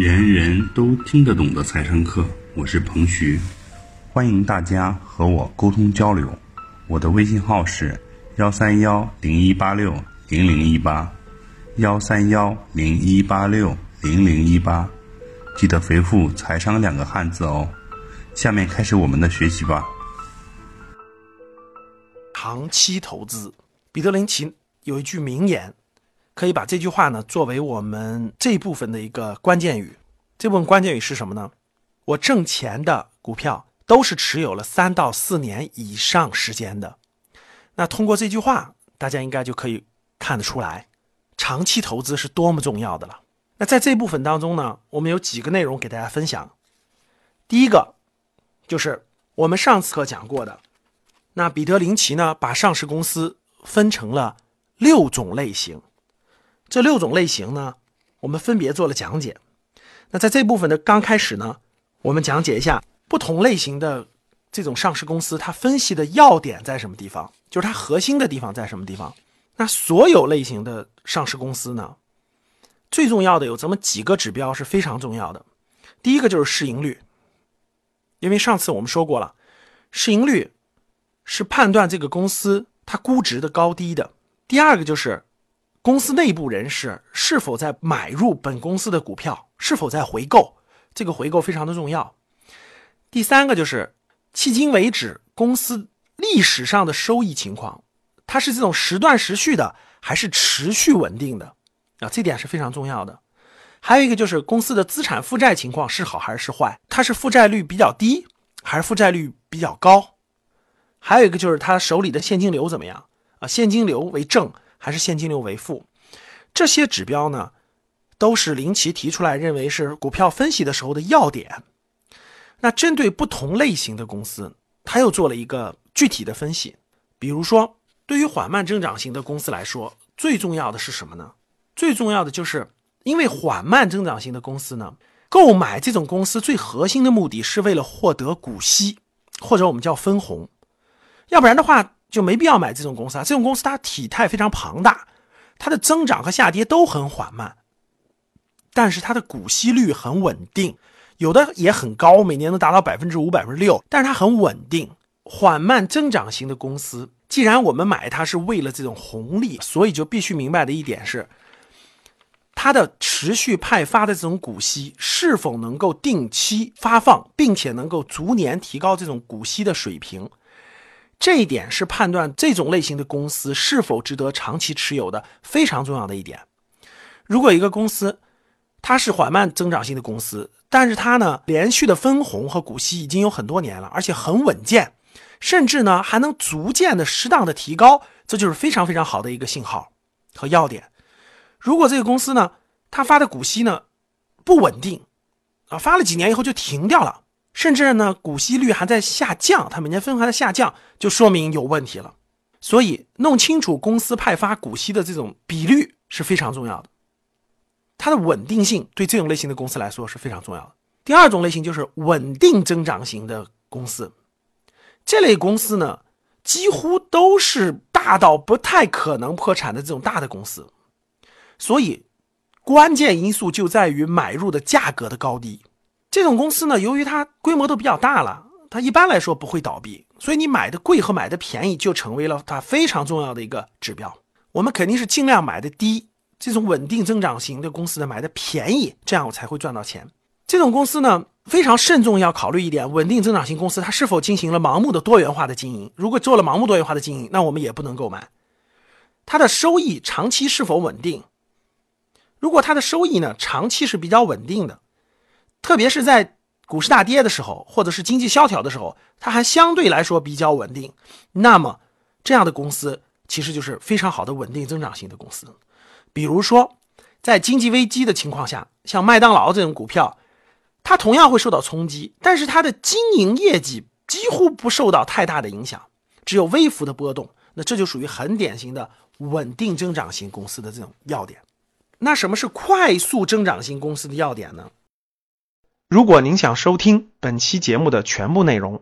人人都听得懂的财商课，我是彭徐，欢迎大家和我沟通交流。我的微信号是幺三幺零一八六零零一八，幺三幺零一八六零零一八，记得回复“财商”两个汉字哦。下面开始我们的学习吧。长期投资，彼得林奇有一句名言。可以把这句话呢作为我们这部分的一个关键语。这部分关键语是什么呢？我挣钱的股票都是持有了三到四年以上时间的。那通过这句话，大家应该就可以看得出来，长期投资是多么重要的了。那在这部分当中呢，我们有几个内容给大家分享。第一个就是我们上次课讲过的，那彼得林奇呢把上市公司分成了六种类型。这六种类型呢，我们分别做了讲解。那在这部分的刚开始呢，我们讲解一下不同类型的这种上市公司，它分析的要点在什么地方，就是它核心的地方在什么地方。那所有类型的上市公司呢，最重要的有这么几个指标是非常重要的。第一个就是市盈率，因为上次我们说过了，市盈率是判断这个公司它估值的高低的。第二个就是。公司内部人士是否在买入本公司的股票，是否在回购？这个回购非常的重要。第三个就是迄今为止公司历史上的收益情况，它是这种时断时续的，还是持续稳定的？啊，这点是非常重要的。还有一个就是公司的资产负债情况是好还是坏？它是负债率比较低，还是负债率比较高？还有一个就是他手里的现金流怎么样？啊，现金流为正。还是现金流为负，这些指标呢，都是林奇提出来认为是股票分析的时候的要点。那针对不同类型的公司，他又做了一个具体的分析。比如说，对于缓慢增长型的公司来说，最重要的是什么呢？最重要的就是，因为缓慢增长型的公司呢，购买这种公司最核心的目的是为了获得股息，或者我们叫分红，要不然的话。就没必要买这种公司啊！这种公司它体态非常庞大，它的增长和下跌都很缓慢，但是它的股息率很稳定，有的也很高，每年能达到百分之五、百分之六，但是它很稳定。缓慢增长型的公司，既然我们买它是为了这种红利，所以就必须明白的一点是，它的持续派发的这种股息是否能够定期发放，并且能够逐年提高这种股息的水平。这一点是判断这种类型的公司是否值得长期持有的非常重要的一点。如果一个公司它是缓慢增长性的公司，但是它呢连续的分红和股息已经有很多年了，而且很稳健，甚至呢还能逐渐的适当的提高，这就是非常非常好的一个信号和要点。如果这个公司呢它发的股息呢不稳定啊，发了几年以后就停掉了。甚至呢，股息率还在下降，它每年分红还在下降，就说明有问题了。所以，弄清楚公司派发股息的这种比率是非常重要的，它的稳定性对这种类型的公司来说是非常重要的。第二种类型就是稳定增长型的公司，这类公司呢，几乎都是大到不太可能破产的这种大的公司，所以关键因素就在于买入的价格的高低。这种公司呢，由于它规模都比较大了，它一般来说不会倒闭，所以你买的贵和买的便宜就成为了它非常重要的一个指标。我们肯定是尽量买的低，这种稳定增长型的公司呢买的便宜，这样我才会赚到钱。这种公司呢非常慎重，要考虑一点，稳定增长型公司它是否进行了盲目的多元化的经营。如果做了盲目多元化的经营，那我们也不能购买。它的收益长期是否稳定？如果它的收益呢长期是比较稳定的。特别是在股市大跌的时候，或者是经济萧条的时候，它还相对来说比较稳定。那么，这样的公司其实就是非常好的稳定增长型的公司。比如说，在经济危机的情况下，像麦当劳这种股票，它同样会受到冲击，但是它的经营业绩几乎不受到太大的影响，只有微幅的波动。那这就属于很典型的稳定增长型公司的这种要点。那什么是快速增长型公司的要点呢？如果您想收听本期节目的全部内容，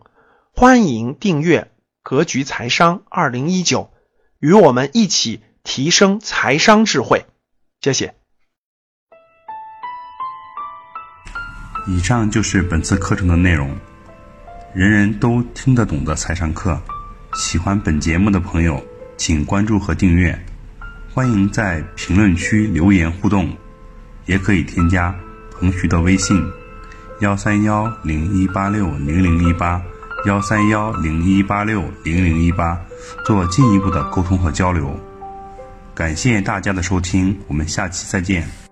欢迎订阅《格局财商二零一九》，与我们一起提升财商智慧。谢谢。以上就是本次课程的内容，人人都听得懂的财商课。喜欢本节目的朋友，请关注和订阅。欢迎在评论区留言互动，也可以添加彭徐的微信：幺三幺零一八六零零一八幺三幺零一八六零零一八，做进一步的沟通和交流。感谢大家的收听，我们下期再见。